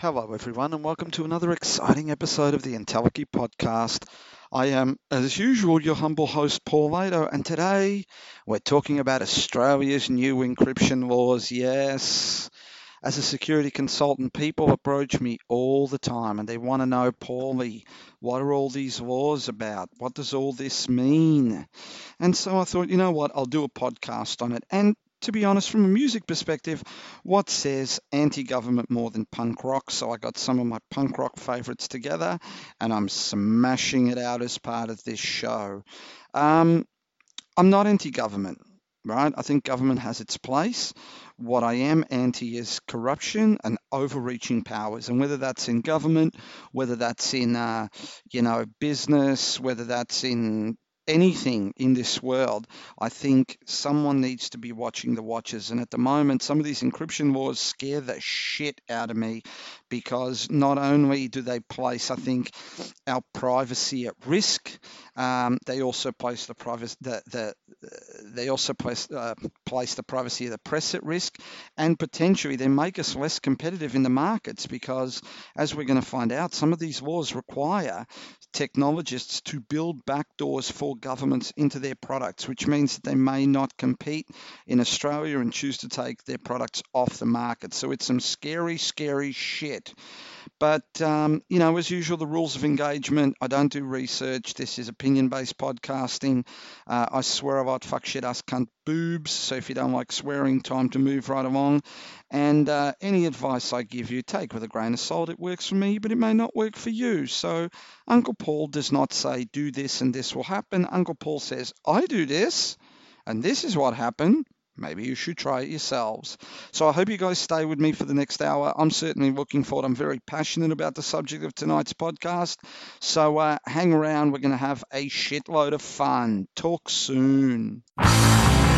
Hello, everyone, and welcome to another exciting episode of the Entelechy podcast. I am, as usual, your humble host, Paul Lado, and today we're talking about Australia's new encryption laws. Yes, as a security consultant, people approach me all the time and they want to know, Paulie, what are all these laws about? What does all this mean? And so I thought, you know what, I'll do a podcast on it. And to be honest, from a music perspective, what says anti government more than punk rock? So I got some of my punk rock favorites together and I'm smashing it out as part of this show. Um, I'm not anti government, right? I think government has its place. What I am anti is corruption and overreaching powers, and whether that's in government, whether that's in, uh, you know, business, whether that's in anything in this world, I think someone needs to be watching the watches. And at the moment, some of these encryption laws scare the shit out of me because not only do they place, I think, our privacy at risk, um, they also place the privacy the, the they also place uh, place the privacy of the press at risk, and potentially they make us less competitive in the markets because, as we're going to find out, some of these laws require technologists to build backdoors for governments into their products, which means that they may not compete in Australia and choose to take their products off the market. So it's some scary, scary shit. But, um, you know, as usual, the rules of engagement I don't do research. This is opinion based podcasting. Uh, I swear a lot, fuck shit, ass cunt boobs. So if you don't like swearing, time to move right along. And uh, any advice I give you, take with a grain of salt. It works for me, but it may not work for you. So Uncle Paul does not say, do this and this will happen. Uncle Paul says, I do this, and this is what happened maybe you should try it yourselves. So I hope you guys stay with me for the next hour. I'm certainly looking forward. I'm very passionate about the subject of tonight's podcast. So uh, hang around. We're going to have a shitload of fun. Talk soon.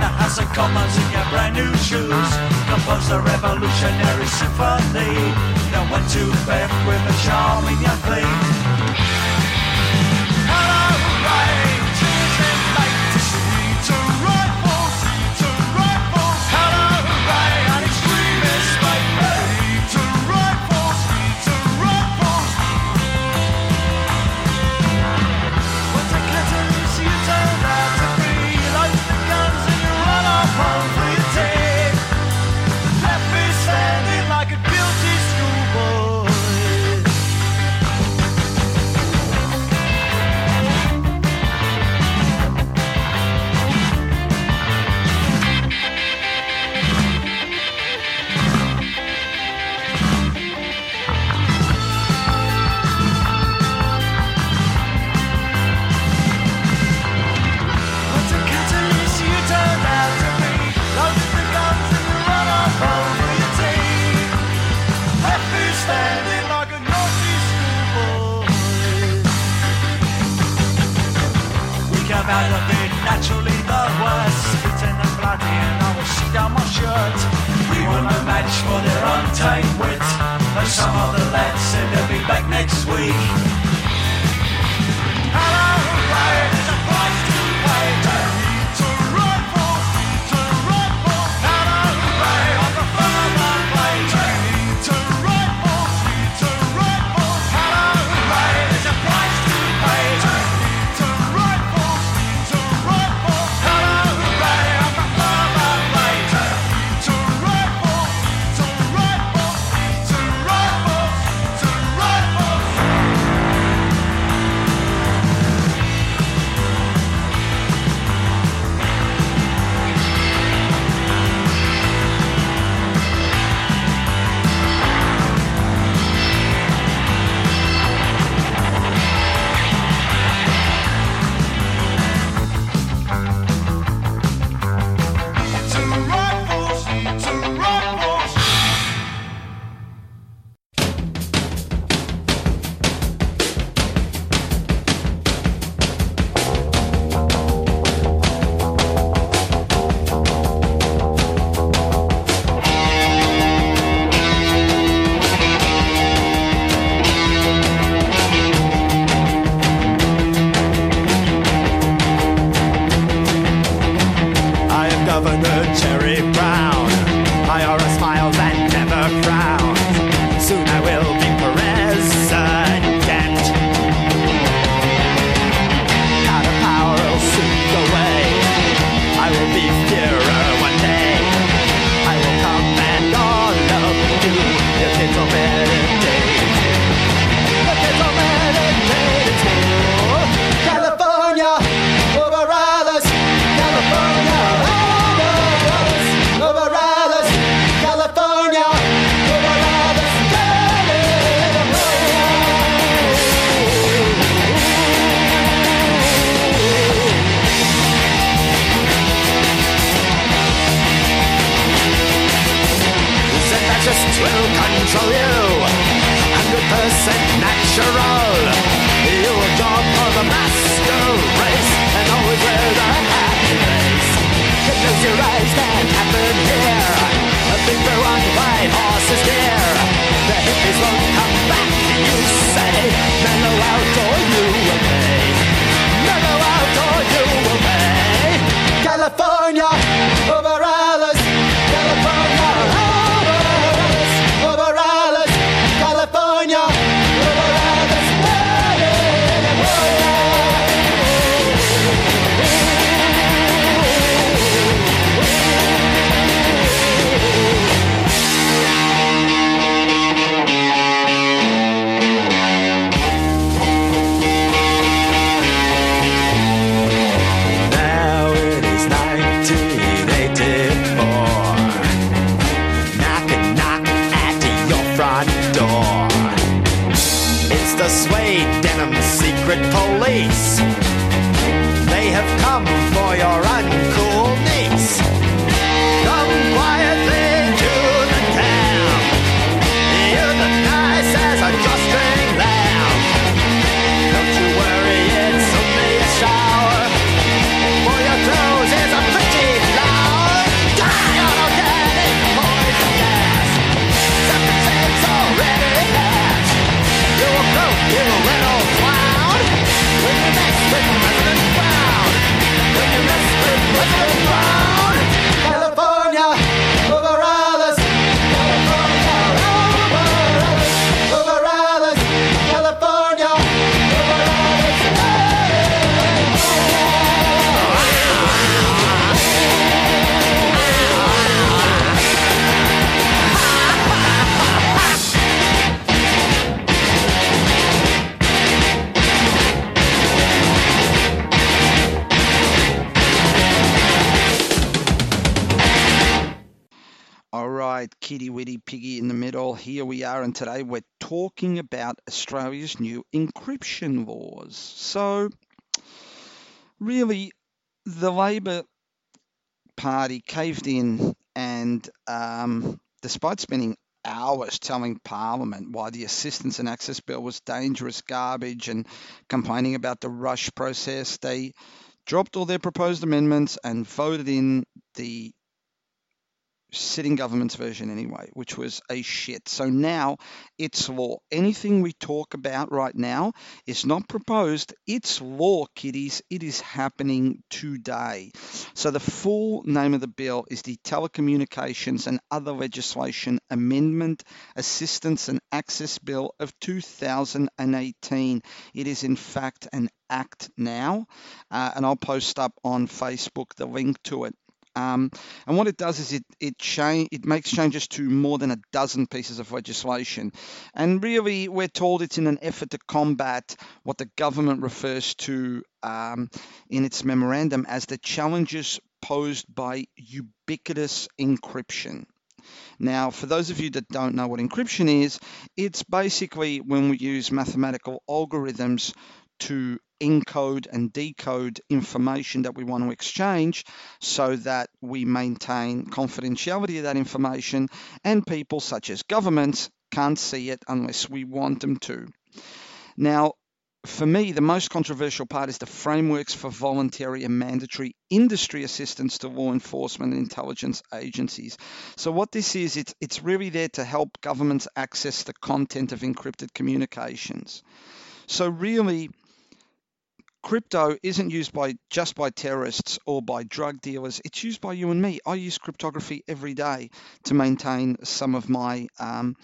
and a has and commas in your brand new shoes. Compose a revolutionary symphony. Now went to bed with a charm in your feet. And today we're talking about Australia's new encryption laws. So, really, the Labor Party caved in, and um, despite spending hours telling Parliament why the Assistance and Access Bill was dangerous garbage and complaining about the rush process, they dropped all their proposed amendments and voted in the sitting government's version anyway, which was a shit. So now it's law. Anything we talk about right now is not proposed, it's law, kiddies. It is happening today. So the full name of the bill is the Telecommunications and Other Legislation Amendment, Assistance and Access Bill of 2018. It is in fact an act now, uh, and I'll post up on Facebook the link to it. Um, and what it does is it it it makes changes to more than a dozen pieces of legislation, and really we're told it's in an effort to combat what the government refers to um, in its memorandum as the challenges posed by ubiquitous encryption. Now, for those of you that don't know what encryption is, it's basically when we use mathematical algorithms to encode and decode information that we want to exchange so that we maintain confidentiality of that information and people such as governments can't see it unless we want them to. Now, for me, the most controversial part is the frameworks for voluntary and mandatory industry assistance to law enforcement and intelligence agencies. So, what this is, it's, it's really there to help governments access the content of encrypted communications. So, really, crypto isn't used by just by terrorists or by drug dealers. It's used by you and me. I use cryptography every day to maintain some of my um,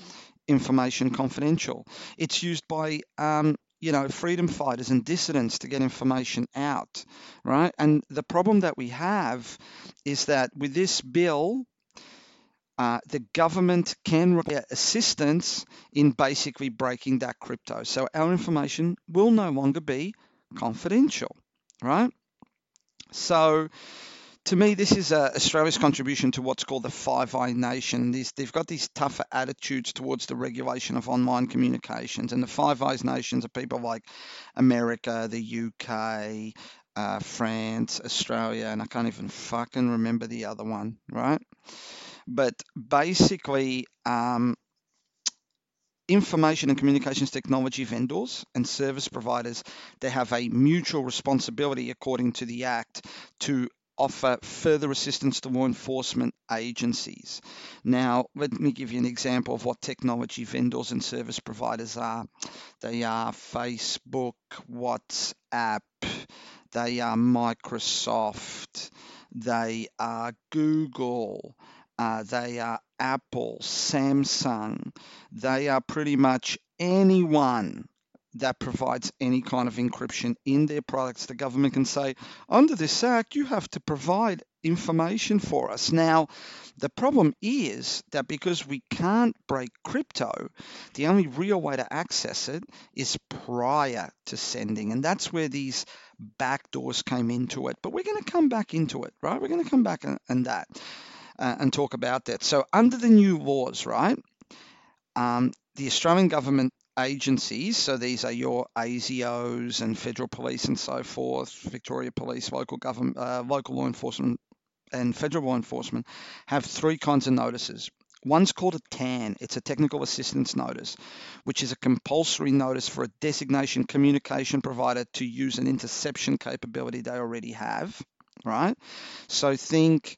information confidential. It's used by um, you know freedom fighters and dissidents to get information out, right? And the problem that we have is that with this bill. Uh, the government can require assistance in basically breaking that crypto. So our information will no longer be confidential, right? So, to me, this is uh, Australia's contribution to what's called the Five Eye Nation. These, they've got these tougher attitudes towards the regulation of online communications, and the Five Eyes nations are people like America, the UK, uh, France, Australia, and I can't even fucking remember the other one, right? but basically, um, information and communications technology vendors and service providers they have a mutual responsibility according to the act to offer further assistance to law enforcement agencies. Now, let me give you an example of what technology vendors and service providers are. They are Facebook, WhatsApp, they are Microsoft, they are Google, uh, they are Apple, Samsung. They are pretty much anyone that provides any kind of encryption in their products. The government can say, under this act, you have to provide information for us. Now, the problem is that because we can't break crypto, the only real way to access it is prior to sending. And that's where these backdoors came into it. But we're going to come back into it, right? We're going to come back and that uh, and talk about that. So, under the new laws, right, um, the Australian government agencies, so these are your ASIOs and federal police and so forth, Victoria Police, local government, uh, local law enforcement, and federal law enforcement, have three kinds of notices. One's called a TAN, it's a technical assistance notice, which is a compulsory notice for a designation communication provider to use an interception capability they already have, right? So think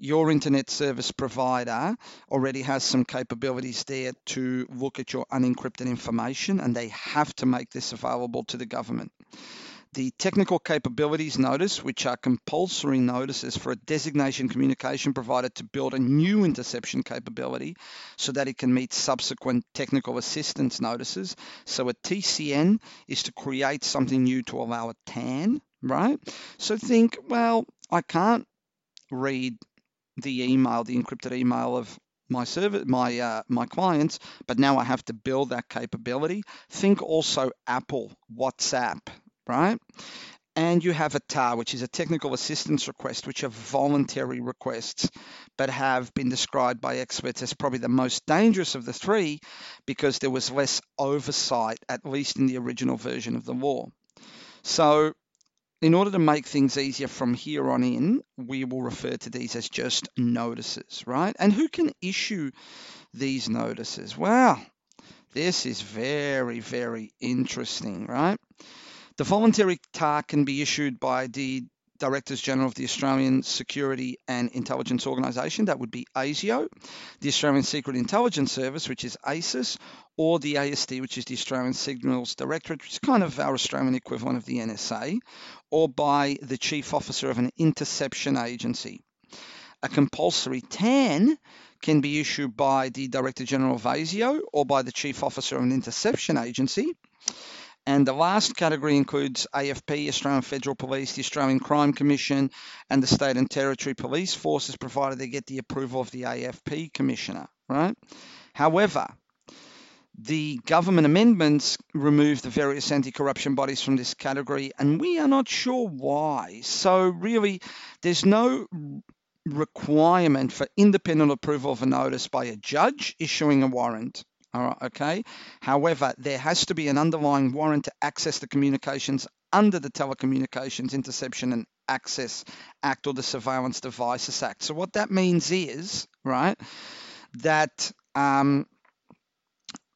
your internet service provider already has some capabilities there to look at your unencrypted information and they have to make this available to the government. The technical capabilities notice, which are compulsory notices for a designation communication provider to build a new interception capability so that it can meet subsequent technical assistance notices. So a TCN is to create something new to allow a TAN, right? So think, well, I can't read the email, the encrypted email of my server, my uh, my clients, but now I have to build that capability. Think also Apple WhatsApp, right? And you have a TAR, which is a technical assistance request, which are voluntary requests, but have been described by experts as probably the most dangerous of the three because there was less oversight, at least in the original version of the law. So in order to make things easier from here on in, we will refer to these as just notices, right? And who can issue these notices? Well, this is very, very interesting, right? The voluntary TAR can be issued by the Directors General of the Australian Security and Intelligence Organisation, that would be ASIO, the Australian Secret Intelligence Service, which is ASIS, or the ASD, which is the Australian Signals Directorate, which is kind of our Australian equivalent of the NSA, or by the Chief Officer of an interception agency. A compulsory TAN can be issued by the Director General of ASIO or by the Chief Officer of an interception agency. And the last category includes AFP, Australian Federal Police, the Australian Crime Commission, and the state and territory police forces, provided they get the approval of the AFP Commissioner, right? However, the government amendments remove the various anti corruption bodies from this category, and we are not sure why. So, really, there's no requirement for independent approval of a notice by a judge issuing a warrant. All right, okay. However, there has to be an underlying warrant to access the communications under the Telecommunications Interception and Access Act or the Surveillance Devices Act. So, what that means is, right, that um,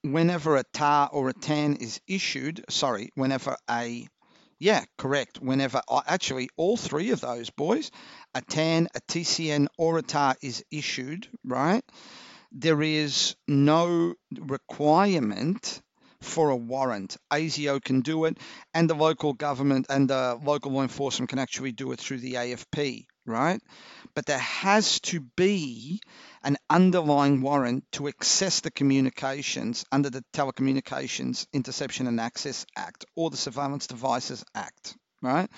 whenever a TAR or a TAN is issued, sorry, whenever a, yeah, correct, whenever, uh, actually, all three of those boys, a TAN, a TCN, or a TAR is issued, right? There is no requirement for a warrant. ASIO can do it, and the local government and the local law enforcement can actually do it through the AFP, right? But there has to be an underlying warrant to access the communications under the Telecommunications Interception and Access Act or the Surveillance Devices Act, right?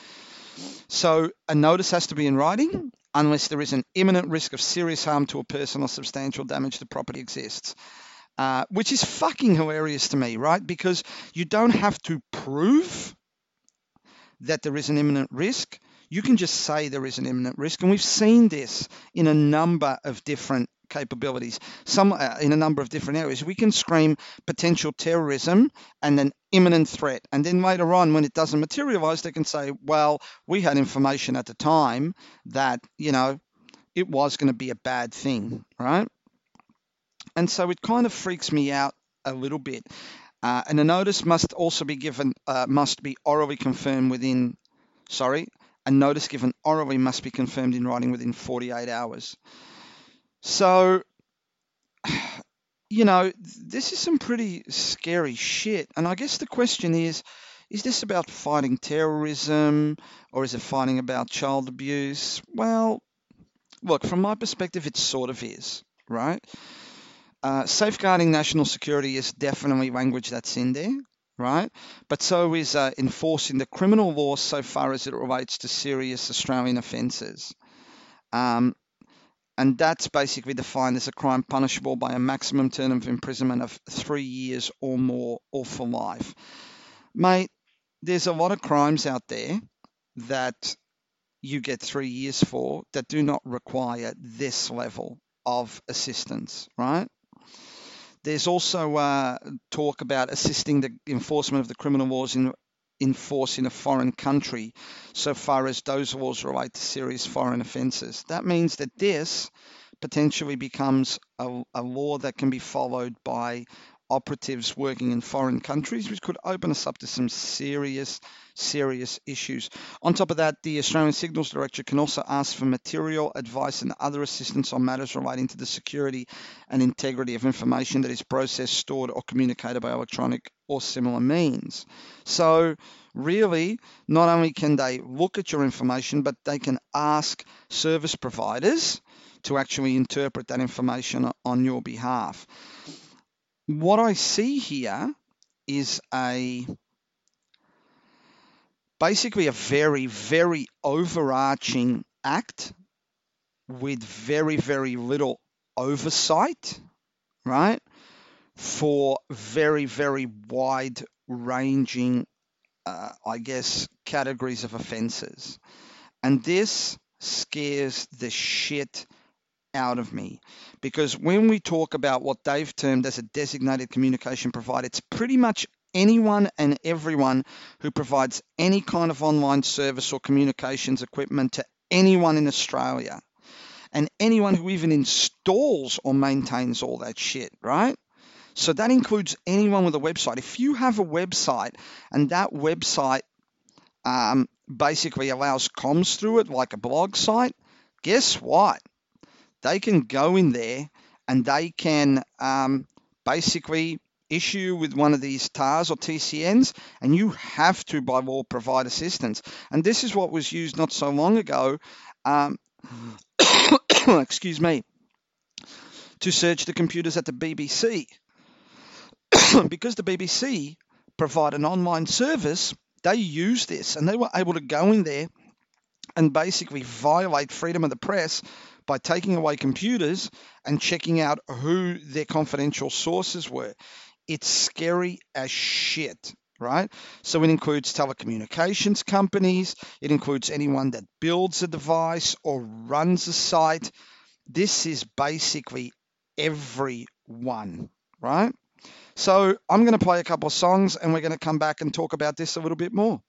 So a notice has to be in writing unless there is an imminent risk of serious harm to a person or substantial damage to property exists. Uh, which is fucking hilarious to me, right? Because you don't have to prove that there is an imminent risk. You can just say there is an imminent risk. And we've seen this in a number of different capabilities, some uh, in a number of different areas. We can scream potential terrorism and an imminent threat, and then later on, when it doesn't materialize, they can say, "Well, we had information at the time that you know." it was going to be a bad thing, right? And so it kind of freaks me out a little bit. Uh, and a notice must also be given, uh, must be orally confirmed within, sorry, a notice given orally must be confirmed in writing within 48 hours. So, you know, this is some pretty scary shit. And I guess the question is is this about fighting terrorism or is it fighting about child abuse? Well, look, from my perspective, it sort of is, right? Uh, safeguarding national security is definitely language that's in there, right? But so is uh, enforcing the criminal law so far as it relates to serious Australian offences. Um, and that's basically defined as a crime punishable by a maximum term of imprisonment of three years or more or for life. Mate, there's a lot of crimes out there that you get three years for that do not require this level of assistance, right? There's also uh, talk about assisting the enforcement of the criminal laws in enforce in a foreign country so far as those laws relate to serious foreign offences. That means that this potentially becomes a, a law that can be followed by operatives working in foreign countries, which could open us up to some serious, serious issues. On top of that, the Australian Signals Director can also ask for material, advice, and other assistance on matters relating to the security and integrity of information that is processed, stored, or communicated by electronic or similar means. So, really, not only can they look at your information, but they can ask service providers to actually interpret that information on your behalf what I see here is a basically a very, very overarching act with very, very little oversight, right? For very, very wide ranging, uh, I guess, categories of offences. And this scares the shit out of me because when we talk about what they've termed as a designated communication provider, it's pretty much anyone and everyone who provides any kind of online service or communications equipment to anyone in Australia and anyone who even installs or maintains all that shit, right? So that includes anyone with a website. If you have a website and that website um, basically allows comms through it, like a blog site, guess what? They can go in there and they can um, basically issue with one of these TARs or TCNs, and you have to, by law, provide assistance. And this is what was used not so long ago, um, excuse me, to search the computers at the BBC. because the BBC provide an online service, they use this and they were able to go in there and basically violate freedom of the press by taking away computers and checking out who their confidential sources were. It's scary as shit, right? So it includes telecommunications companies, it includes anyone that builds a device or runs a site. This is basically everyone, right? So I'm going to play a couple of songs and we're going to come back and talk about this a little bit more.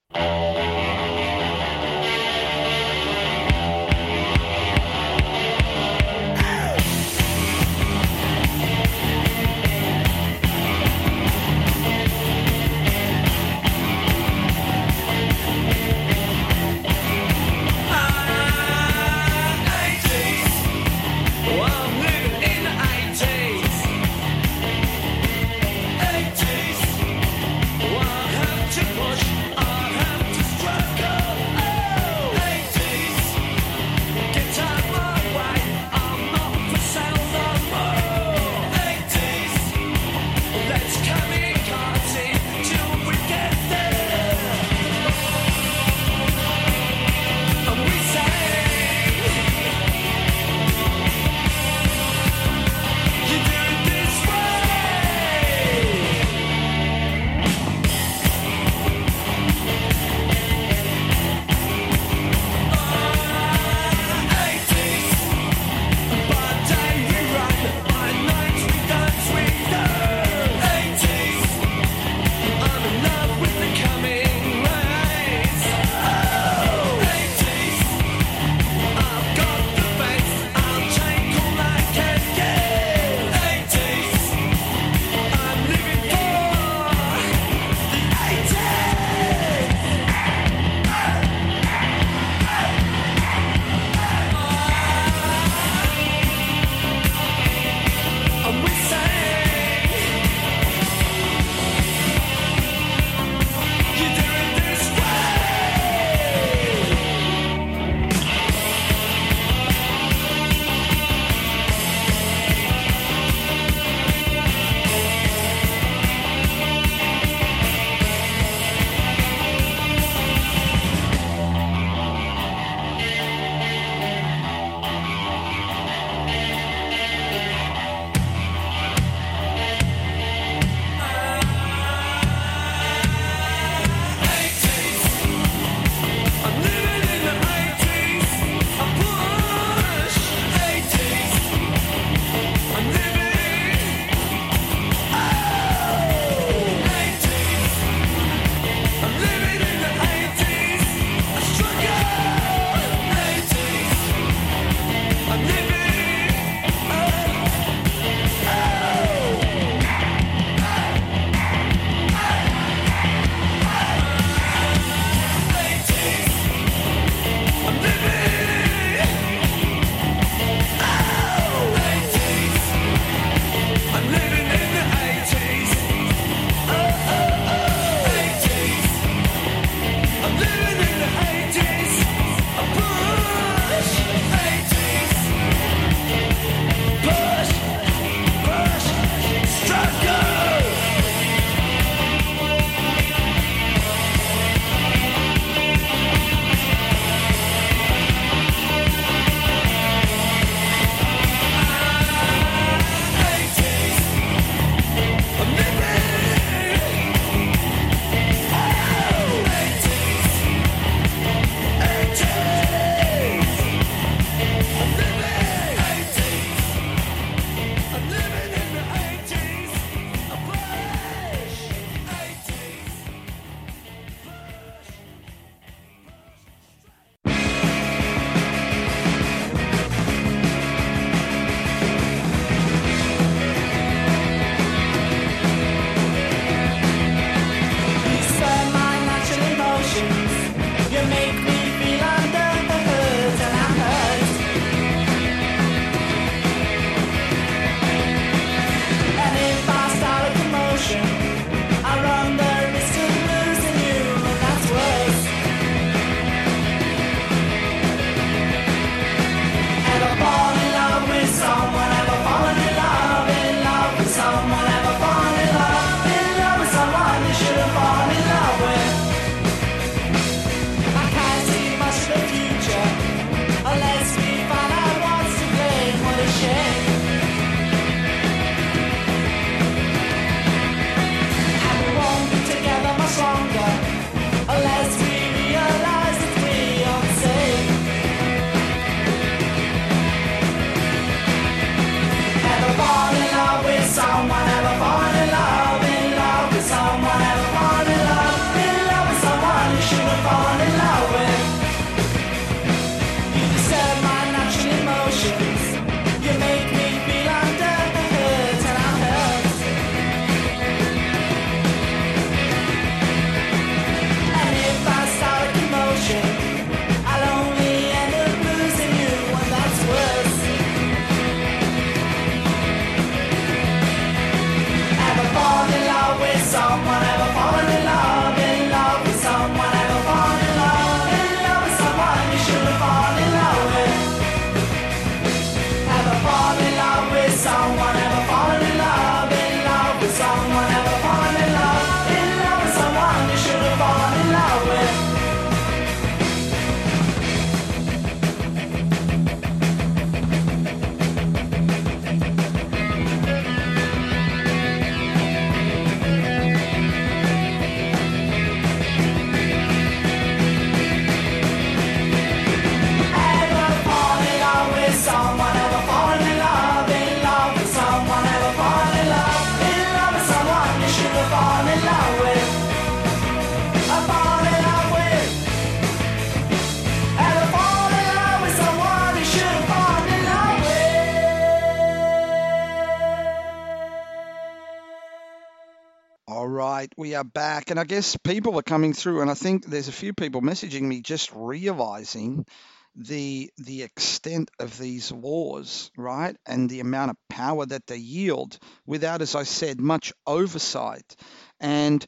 We are back, and I guess people are coming through, and I think there's a few people messaging me just realizing the the extent of these laws, right, and the amount of power that they yield without, as I said, much oversight. And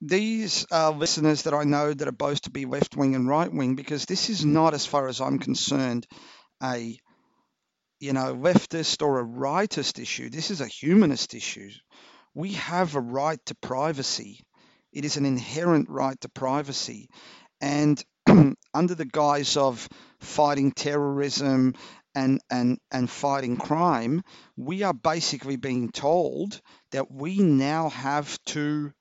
these are listeners that I know that are both to be left wing and right wing, because this is not, as far as I'm concerned, a you know leftist or a rightist issue. This is a humanist issue. We have a right to privacy. It is an inherent right to privacy, and under the guise of fighting terrorism and, and, and fighting crime, we are basically being told that we now have to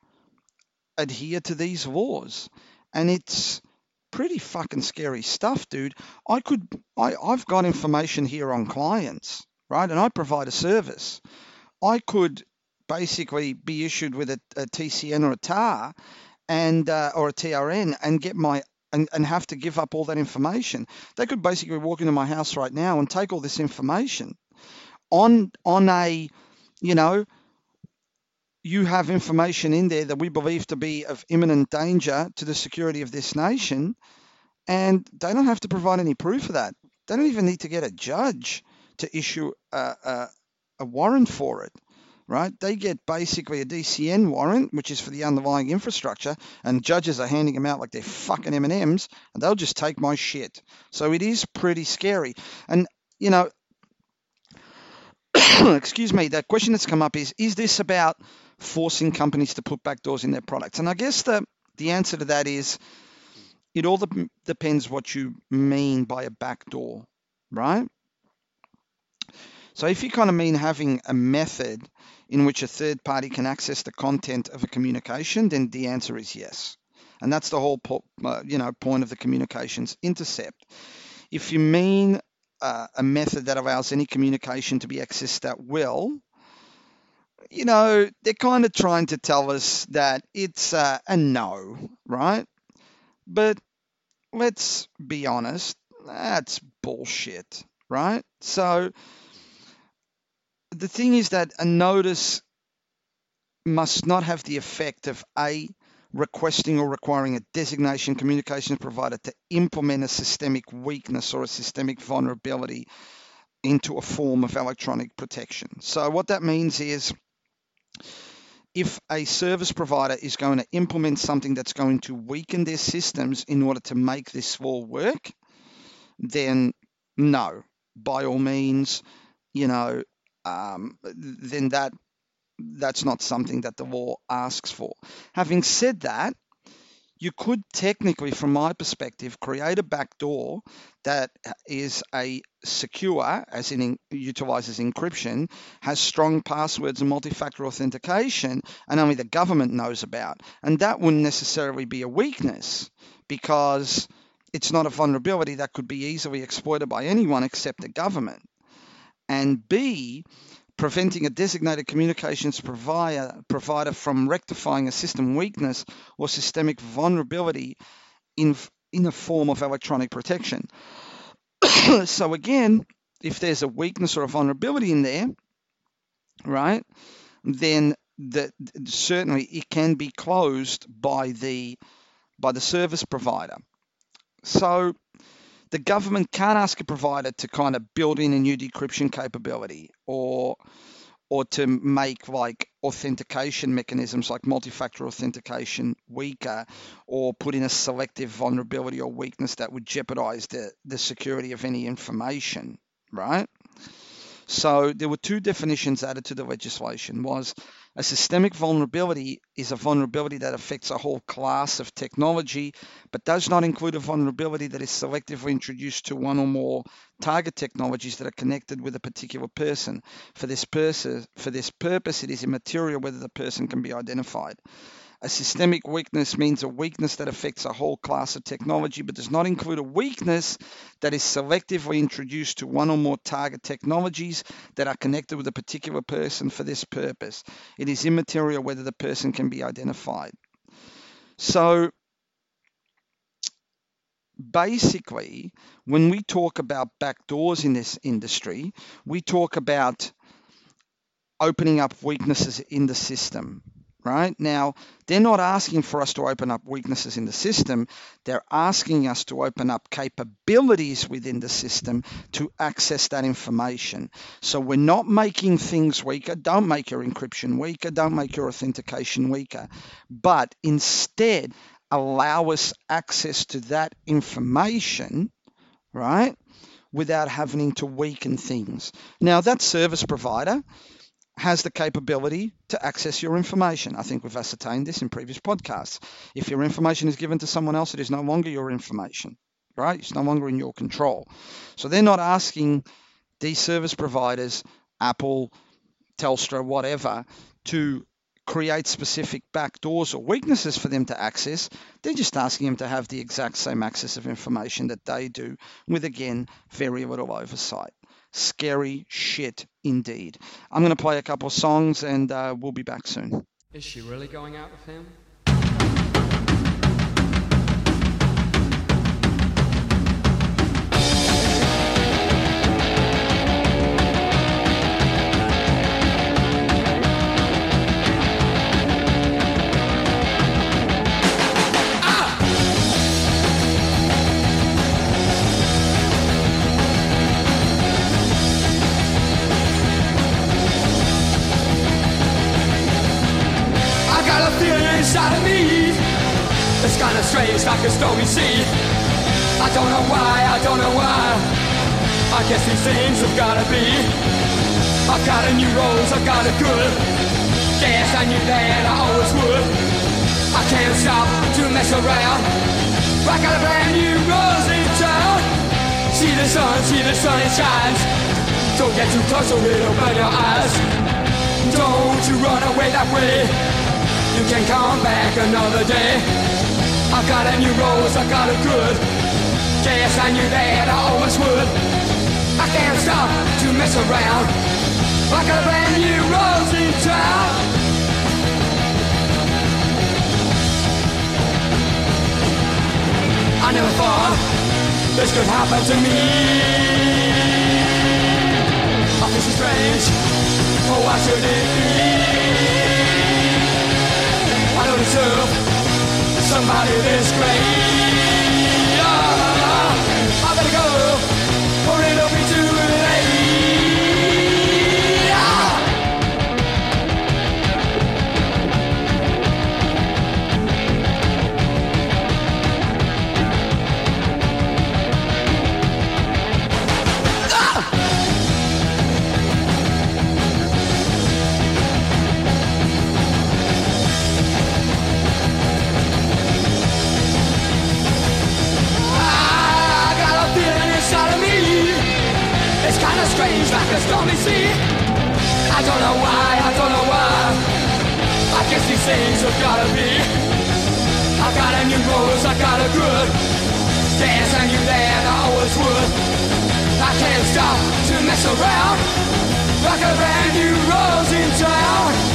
adhere to these laws. And it's pretty fucking scary stuff, dude. I could, I, I've got information here on clients, right? And I provide a service. I could basically be issued with a, a TCN or a TAR and uh, or a TRN and get my and, and have to give up all that information. They could basically walk into my house right now and take all this information on on a you know you have information in there that we believe to be of imminent danger to the security of this nation and they don't have to provide any proof of that they don't even need to get a judge to issue a, a, a warrant for it right? They get basically a DCN warrant, which is for the underlying infrastructure, and judges are handing them out like they're fucking M&Ms, and they'll just take my shit. So it is pretty scary. And, you know, excuse me, the question that's come up is, is this about forcing companies to put backdoors in their products? And I guess the, the answer to that is, it all depends what you mean by a backdoor, right? So if you kind of mean having a method in which a third party can access the content of a communication, then the answer is yes. And that's the whole po- uh, you know point of the communications intercept. If you mean uh, a method that allows any communication to be accessed at will, you know, they're kind of trying to tell us that it's uh, a no, right? But let's be honest, that's bullshit, right? So the thing is that a notice must not have the effect of a requesting or requiring a designation communications provider to implement a systemic weakness or a systemic vulnerability into a form of electronic protection. So what that means is if a service provider is going to implement something that's going to weaken their systems in order to make this law work, then no, by all means, you know, um, then that that's not something that the law asks for. Having said that, you could technically, from my perspective, create a backdoor that is a secure, as in utilizes encryption, has strong passwords and multi-factor authentication, and only the government knows about. And that wouldn't necessarily be a weakness because it's not a vulnerability that could be easily exploited by anyone except the government and B, preventing a designated communications provider, provider from rectifying a system weakness or systemic vulnerability in, in a form of electronic protection. so again, if there's a weakness or a vulnerability in there, right, then that certainly it can be closed by the by the service provider. So the government can't ask a provider to kind of build in a new decryption capability or or to make like authentication mechanisms like multi-factor authentication weaker or put in a selective vulnerability or weakness that would jeopardize the, the security of any information right? So there were two definitions added to the legislation. Was a systemic vulnerability is a vulnerability that affects a whole class of technology, but does not include a vulnerability that is selectively introduced to one or more target technologies that are connected with a particular person. For this, pers- for this purpose, it is immaterial whether the person can be identified. A systemic weakness means a weakness that affects a whole class of technology but does not include a weakness that is selectively introduced to one or more target technologies that are connected with a particular person for this purpose. It is immaterial whether the person can be identified. So basically, when we talk about backdoors in this industry, we talk about opening up weaknesses in the system right? Now, they're not asking for us to open up weaknesses in the system. They're asking us to open up capabilities within the system to access that information. So we're not making things weaker. Don't make your encryption weaker. Don't make your authentication weaker. But instead, allow us access to that information, right? Without having to weaken things. Now, that service provider has the capability to access your information. I think we've ascertained this in previous podcasts. If your information is given to someone else, it is no longer your information, right? It's no longer in your control. So they're not asking these service providers, Apple, Telstra, whatever, to create specific backdoors or weaknesses for them to access. They're just asking them to have the exact same access of information that they do, with again, very little oversight. Scary shit indeed. I'm going to play a couple songs and uh, we'll be back soon. Is she really going out with him? Strange, like a stormy sea. I don't know why, I don't know why. I guess these things have gotta be. I've got a new rose, I've got a good. Guess I knew that I always would. I can't stop to mess around. I got a brand new rose in town. See the sun, see the sun, it shines. Don't get too close or it'll burn your eyes. Don't you run away that way. You can come back another day. I got a new rose, I got a good. Guess I knew that I always would. I can't stop to mess around. I got a brand new rose in town. I never thought this could happen to me. I feel strange. Oh, why should it be? I don't deserve somebody this great. Like a stormy sea. I don't know why, I don't know why. I guess these things have gotta be. I got a new rose, I got a good. Guess I knew that I always would. I can't stop to mess around. Like a brand new rose in town.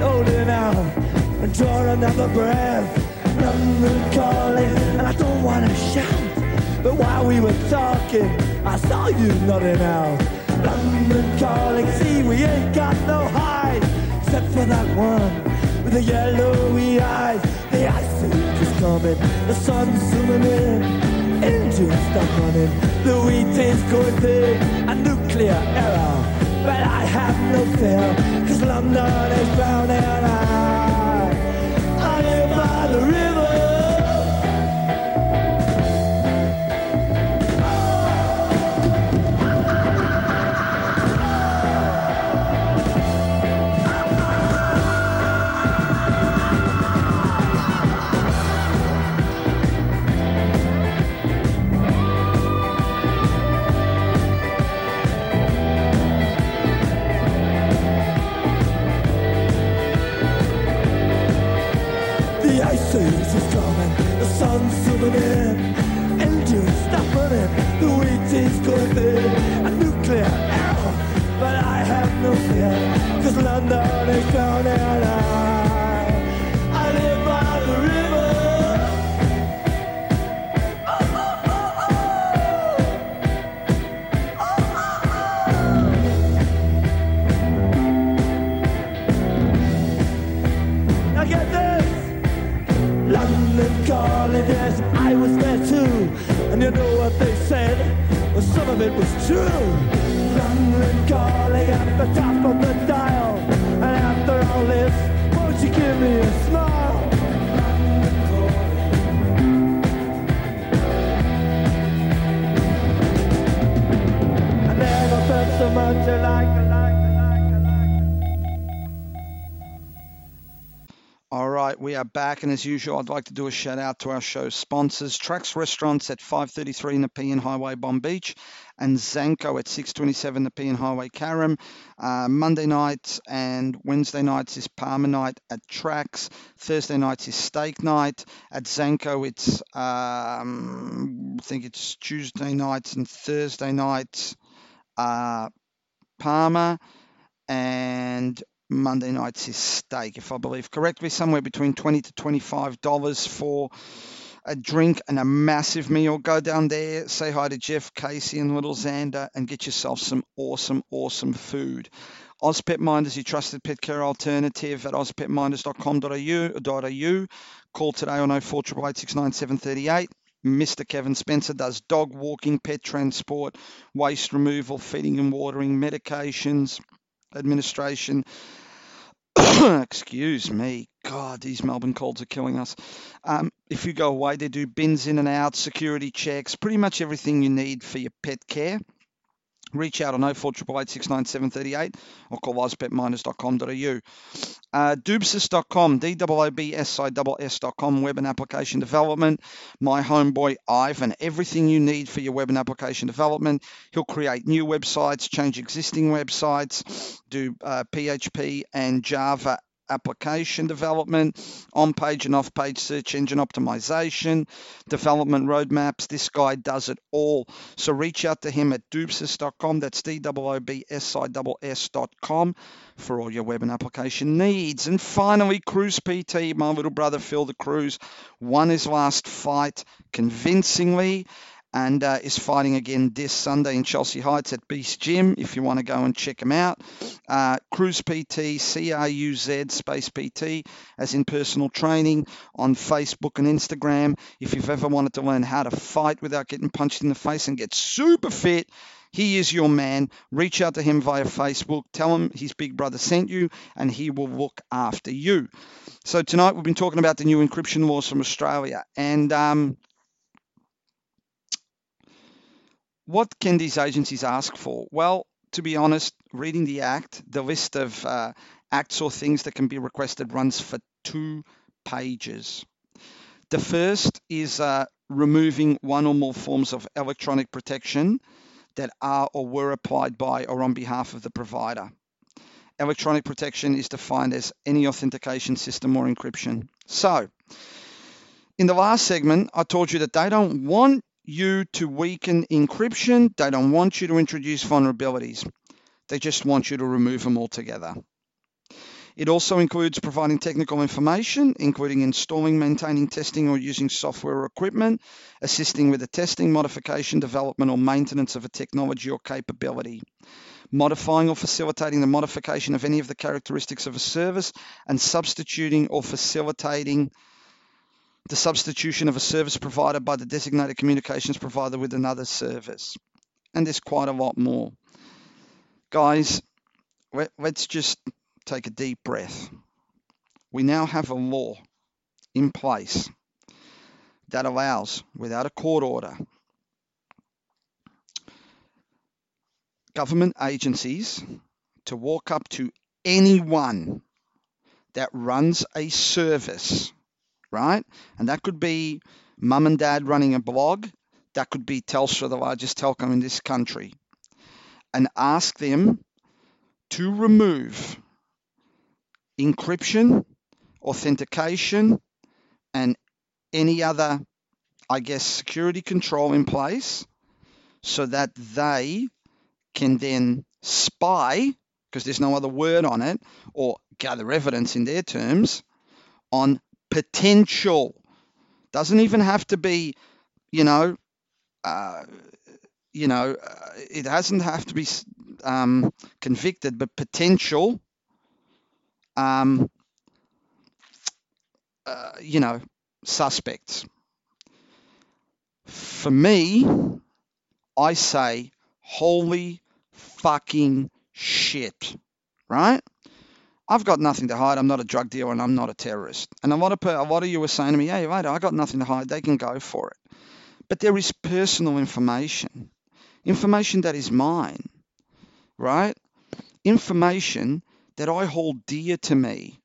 Holding out and draw another breath. London calling, and I don't want to shout. But while we were talking, I saw you nodding out. London calling, see, we ain't got no hide, except for that one with the yellowy eyes. The ice age is coming, the sun's zooming in, engines stop running, the wheat is going big, a nuclear error. But I have no fear, London is drowning I, sun's of it was true. London calling at the top of the dial. And after all this, won't you give me a smile? I never felt so much alike, we are back, and as usual, I'd like to do a shout out to our show sponsors: Tracks Restaurants at 533 Nepean Highway, Bonbeach, and Zanko at 627 Nepean Highway, Carrum. Uh, Monday nights and Wednesday nights is Parma night at Tracks. Thursday nights is Steak night at Zanko. It's um, I think it's Tuesday nights and Thursday nights. Uh, Parma and Monday nights is steak, if I believe correctly, somewhere between twenty to twenty-five dollars for a drink and a massive meal. Go down there, say hi to Jeff Casey and little Xander, and get yourself some awesome, awesome food. Ozpet Minders, your trusted pet care alternative at ozpetminders.com.au. Call today on 0488 Mr. Kevin Spencer does dog walking, pet transport, waste removal, feeding and watering, medications, administration. Excuse me. God, these Melbourne colds are killing us. Um, if you go away, they do bins in and out, security checks, pretty much everything you need for your pet care. Reach out on 0488 or call ozpetminders.com.au. Uh, Doobsis.com, D-O-O-B-S-I-S-S.com, web and application development. My homeboy Ivan, everything you need for your web and application development. He'll create new websites, change existing websites, do uh, PHP and Java application development, on page and off page search engine optimization, development roadmaps. This guy does it all. So reach out to him at doobsis.com. That's D O O B S I S S.com for all your web and application needs. And finally, Cruz PT, my little brother Phil the Cruise, won his last fight convincingly and uh, is fighting again this Sunday in Chelsea Heights at Beast Gym if you want to go and check him out. Uh, Cruz PT, C R U Z space PT, as in personal training on Facebook and Instagram. If you've ever wanted to learn how to fight without getting punched in the face and get super fit, he is your man. Reach out to him via Facebook. Tell him his big brother sent you, and he will look after you. So tonight we've been talking about the new encryption laws from Australia, and um, what can these agencies ask for? Well, to be honest, reading the Act, the list of uh, acts or things that can be requested runs for two pages. The first is uh, removing one or more forms of electronic protection that are or were applied by or on behalf of the provider. Electronic protection is defined as any authentication system or encryption. So, in the last segment, I told you that they don't want you to weaken encryption. They don't want you to introduce vulnerabilities. They just want you to remove them altogether. It also includes providing technical information, including installing, maintaining, testing, or using software or equipment, assisting with the testing, modification, development, or maintenance of a technology or capability, modifying or facilitating the modification of any of the characteristics of a service, and substituting or facilitating the substitution of a service provided by the designated communications provider with another service. And there's quite a lot more. Guys, let- let's just take a deep breath. We now have a law in place that allows, without a court order, government agencies to walk up to anyone that runs a service, right? And that could be mum and dad running a blog, that could be Telstra, the largest telco in this country, and ask them to remove encryption, authentication, and any other, I guess, security control in place so that they can then spy, because there's no other word on it, or gather evidence in their terms on potential. Doesn't even have to be, you know, uh, you know, uh, it doesn't have to be um, convicted, but potential, um, uh, you know, suspects. For me, I say, holy fucking shit, right? I've got nothing to hide. I'm not a drug dealer and I'm not a terrorist. And a lot of a lot of you were saying to me, "Hey, right, I got nothing to hide. They can go for it." But there is personal information, information that is mine, right? Information that I hold dear to me,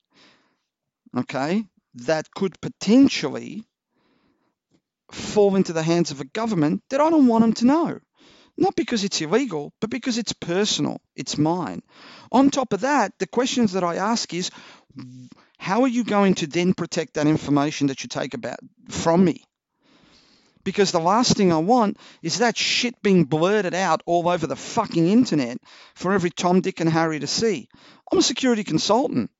okay? That could potentially fall into the hands of a government that I don't want them to know. Not because it's illegal, but because it's personal. It's mine. On top of that, the questions that I ask is how are you going to then protect that information that you take about from me? Because the last thing I want is that shit being blurted out all over the fucking internet for every Tom, Dick, and Harry to see. I'm a security consultant.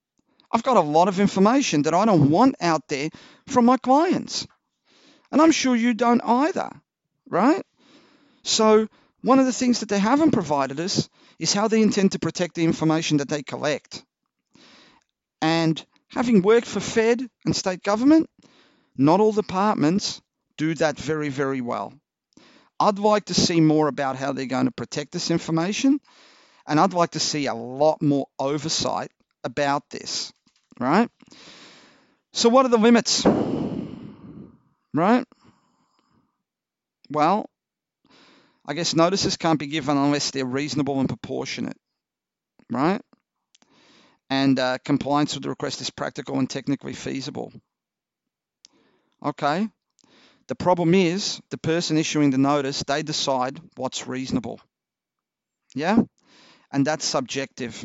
I've got a lot of information that I don't want out there from my clients. And I'm sure you don't either, right? So, one of the things that they haven't provided us is how they intend to protect the information that they collect. And having worked for Fed and state government, not all departments do that very, very well. I'd like to see more about how they're going to protect this information, and I'd like to see a lot more oversight about this, right? So, what are the limits? Right? Well, I guess notices can't be given unless they're reasonable and proportionate, right? And uh, compliance with the request is practical and technically feasible. Okay. The problem is the person issuing the notice, they decide what's reasonable. Yeah? And that's subjective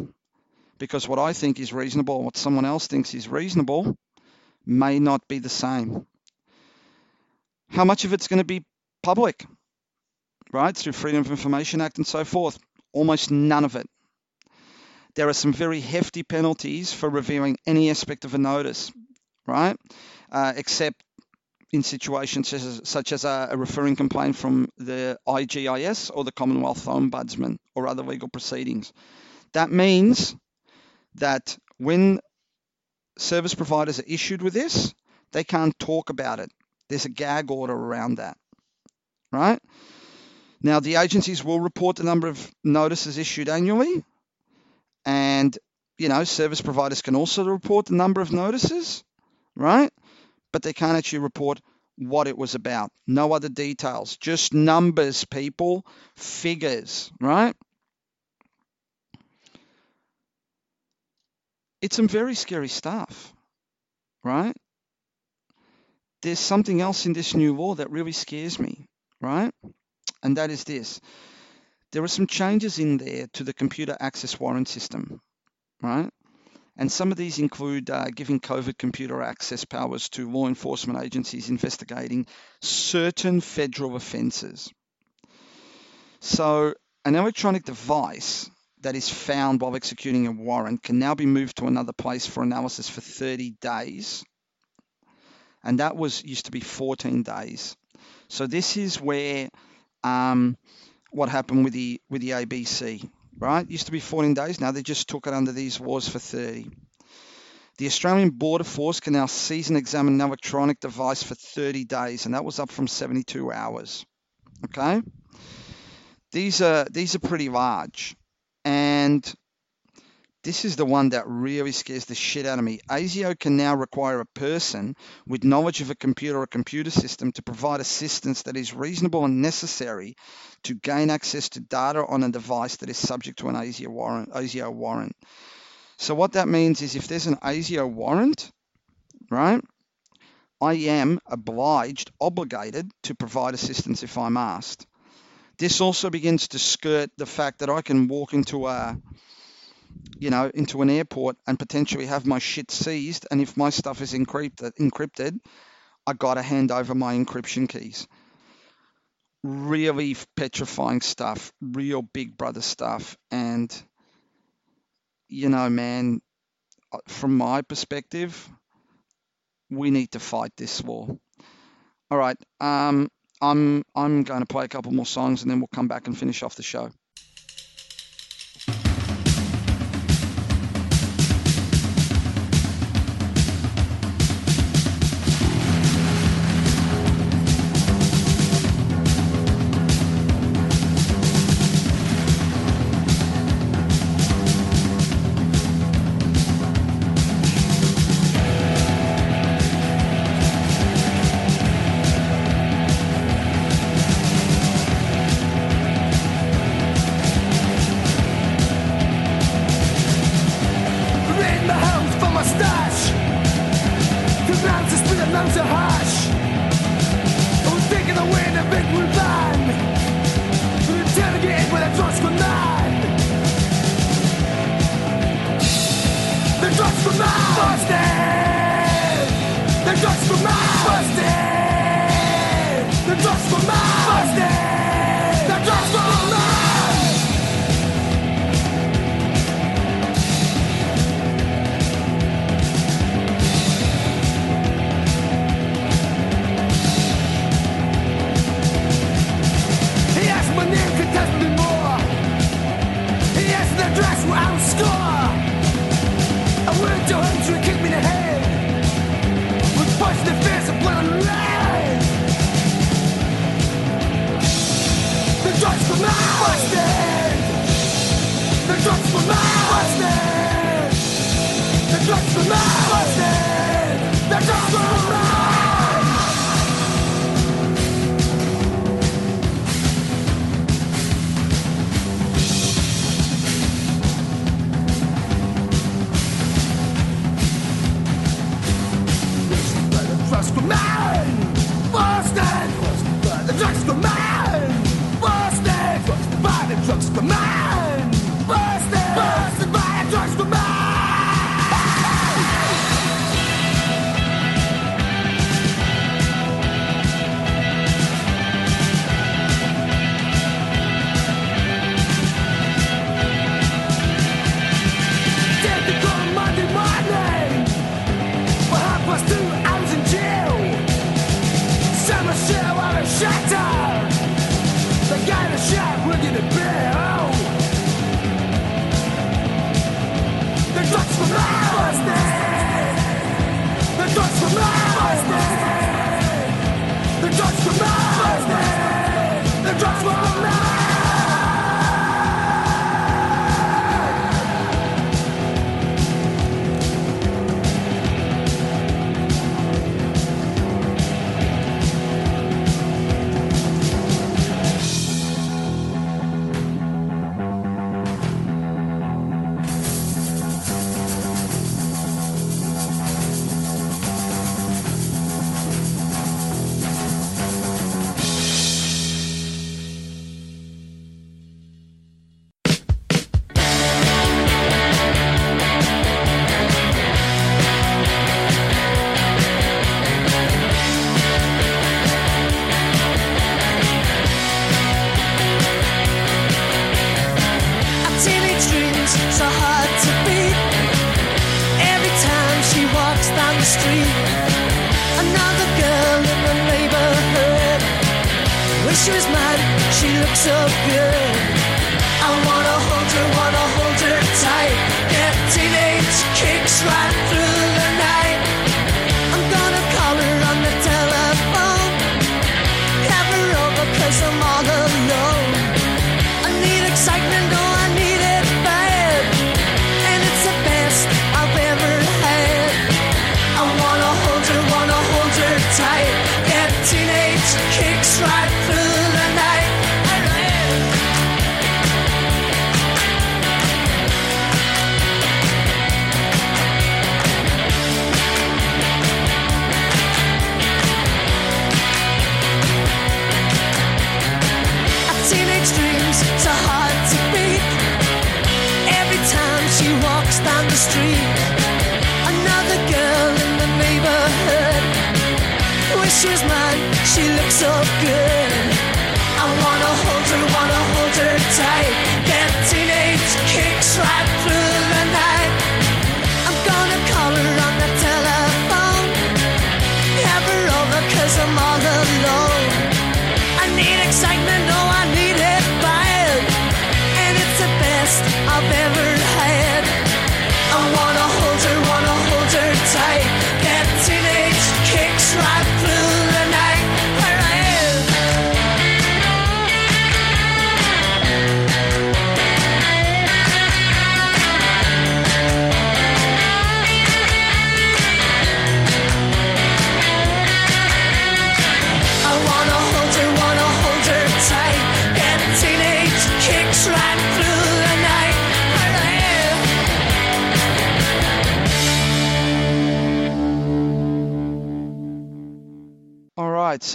because what I think is reasonable and what someone else thinks is reasonable may not be the same. How much of it's going to be public, right, through Freedom of Information Act and so forth? Almost none of it. There are some very hefty penalties for reviewing any aspect of a notice, right? Uh, except in situations such as, such as a, a, referring complaint from the IGIS or the Commonwealth Ombudsman or other legal proceedings. That means that when service providers are issued with this, they can't talk about it. There's a gag order around that, right? Now, the agencies will report the number of notices issued annually, and you know, service providers can also report the number of notices, right? But they can't actually report what it was about. No other details, just numbers, people, figures, right? It's some very scary stuff, right? There's something else in this new law that really scares me, right? And that is this. There are some changes in there to the computer access warrant system, right? And some of these include uh, giving covert computer access powers to law enforcement agencies investigating certain federal offences. So, an electronic device that is found while executing a warrant can now be moved to another place for analysis for 30 days. And that was used to be 14 days. So this is where um, what happened with the with the ABC, right? Used to be 14 days. Now they just took it under these wars for 30. The Australian Border Force can now seize and examine an electronic device for 30 days, and that was up from 72 hours. Okay, these are these are pretty large, and this is the one that really scares the shit out of me. ASIO can now require a person with knowledge of a computer or computer system to provide assistance that is reasonable and necessary to gain access to data on a device that is subject to an ASIO warrant. ASIO warrant. So what that means is if there's an ASIO warrant, right, I am obliged, obligated to provide assistance if I'm asked. This also begins to skirt the fact that I can walk into a, you know, into an airport and potentially have my shit seized, and if my stuff is encrypted, encrypted, I got to hand over my encryption keys. Really petrifying stuff, real big brother stuff, and you know, man, uh, from my perspective, we need to fight this war. All right, um, I'm I'm going to play a couple more songs and then we'll come back and finish off the show.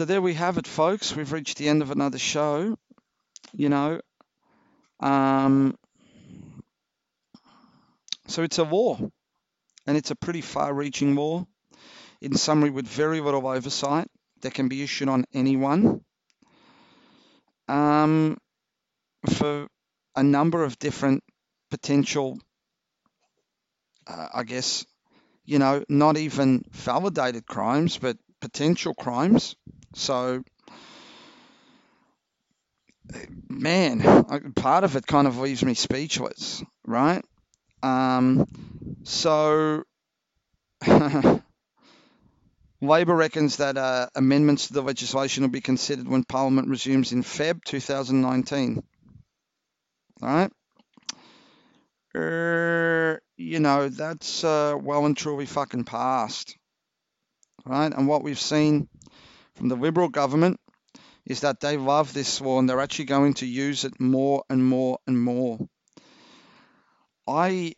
So there we have it, folks. We've reached the end of another show. You know, um, so it's a war, and it's a pretty far-reaching war. In summary, with very little oversight that can be issued on anyone um, for a number of different potential, uh, I guess, you know, not even validated crimes, but potential crimes. So, man, part of it kind of leaves me speechless, right? Um, so, Labor reckons that uh, amendments to the legislation will be considered when Parliament resumes in Feb 2019. All right. Er, you know, that's uh, well and truly fucking past. Right? And what we've seen from the Liberal government is that they love this law and they're actually going to use it more and more and more. I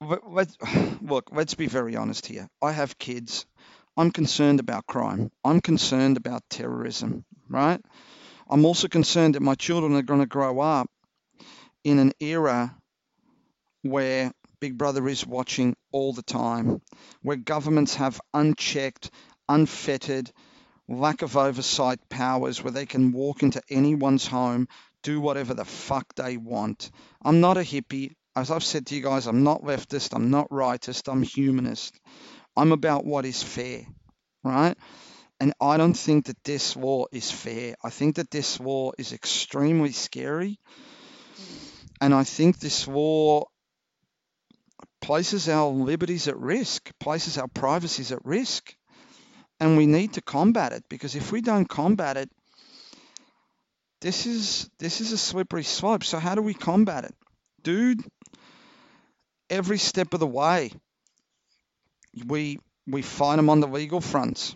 let- look, let's be very honest here. I have kids. I'm concerned about crime. I'm concerned about terrorism, right? I'm also concerned that my children are going to grow up in an era where Big Brother is watching all the time, where governments have unchecked, unfettered, lack of oversight powers, where they can walk into anyone's home, do whatever the fuck they want. I'm not a hippie. As I've said to you guys, I'm not leftist, I'm not rightist, I'm humanist. I'm about what is fair, right? And I don't think that this law is fair. I think that this law is extremely scary. And I think this law places our liberties at risk, places our privacies at risk. And we need to combat it because if we don't combat it, this is this is a slippery slope. So how do we combat it? Dude, every step of the way, we we fight them on the legal fronts.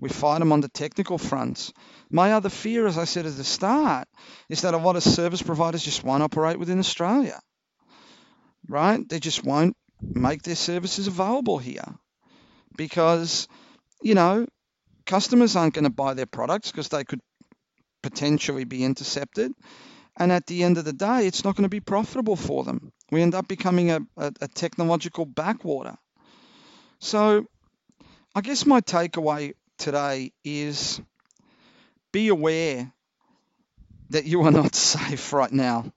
We fight them on the technical fronts. My other fear, as I said at the start, is that a lot of service providers just won't operate within Australia. Right? They just won't make their services available here because, you know, customers aren't going to buy their products because they could potentially be intercepted. And at the end of the day, it's not going to be profitable for them. We end up becoming a, a, a technological backwater. So, I guess my takeaway today is be aware that you are not safe right now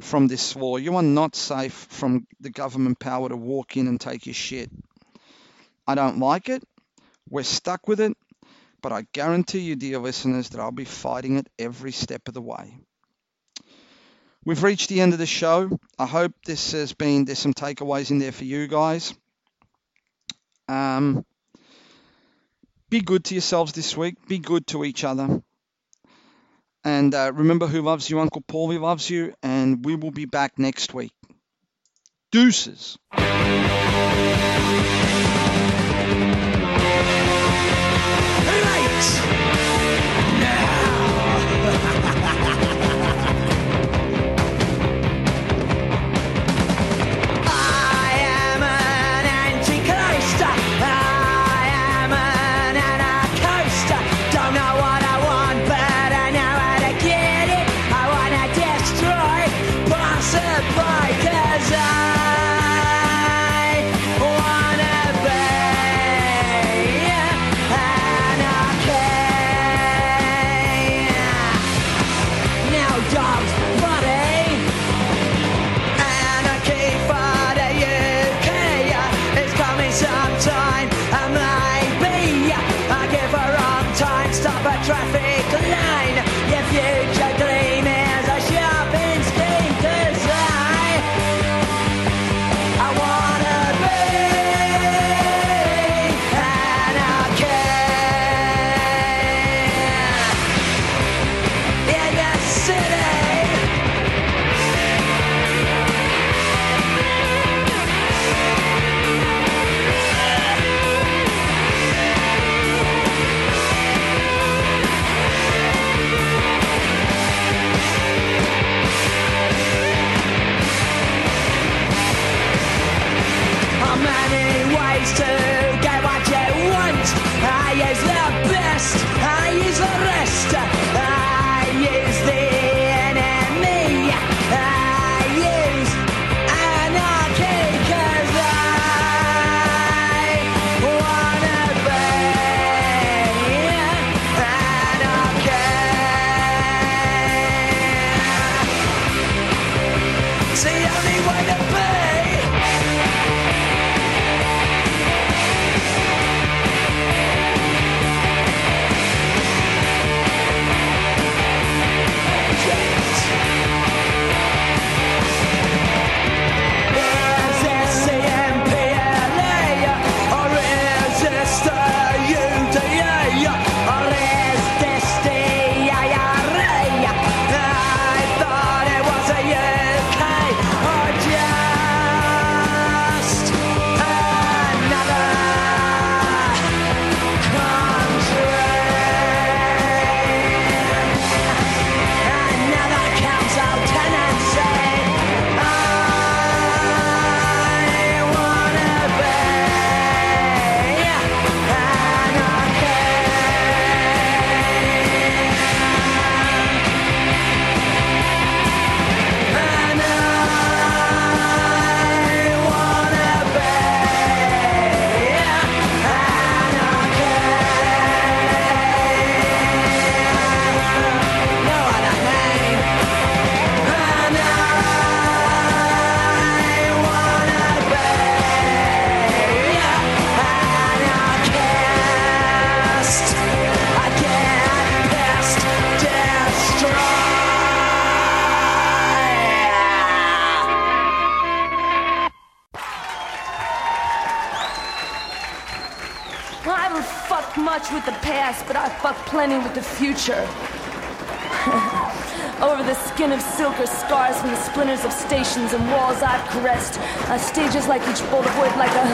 from this war. You are not safe from the government power to walk in and take your shit. I don't like it. We're stuck with it. But I guarantee you, dear listeners, that I'll be fighting it every step of the way. We've reached the end of the show. I hope this has been, there's some takeaways in there for you guys. Um, be good to yourselves this week. Be good to each other. And uh, remember who loves you, Uncle Paulie loves you. And we will be back next week. Deuces. Future. Over the skin of silk or scars from the splinters of stations and walls I've caressed. Uh, stages like each bolt of wood, like a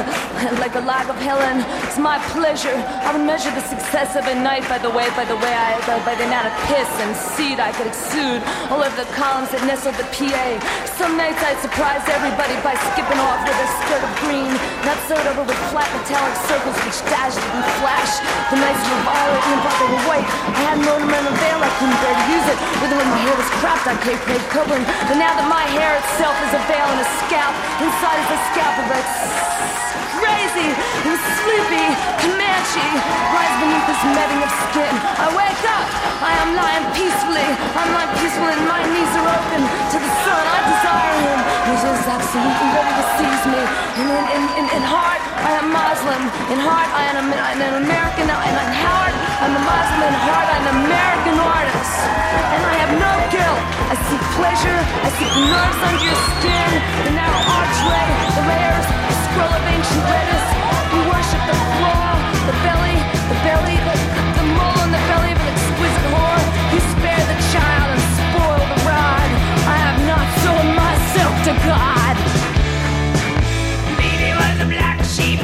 like a log of Helen. It's my pleasure. I would measure the success of a night by the way, by the way I, by, by the amount of piss and seed I could exude all over the columns that nestled the PA. Some nights I'd surprise everybody by skipping off with a skirt of green, not sewed over with flat metallic circles which dazzled and flashed. The nights were violet and the were white. I had an ornamental veil, I couldn't bear to use it. With when my hair was cropped, I paid Craig Copeland. But now that my hair itself is a veil and a scalp, inside is a scalp of a dizzy and sleepy Comanche rise beneath this matting of skin. I wake up, I am lying peacefully. I'm lying peacefully and my knees are open to the sun. I desire him. He is absolutely ready to seize me. In, in, in, in heart, I am Muslim. In heart, I am an, an American. And in heart, I'm a Muslim. In heart, I'm an American artist. And I have no guilt. I seek pleasure. I seek nerves under your skin. The narrow archway, the layers scroll of ancient. We worship the floor, the belly, the belly, the, the mole in the belly of an exquisite whore. You spare the child and spoil the rod. I have not sold myself to God. Baby was a black sheep,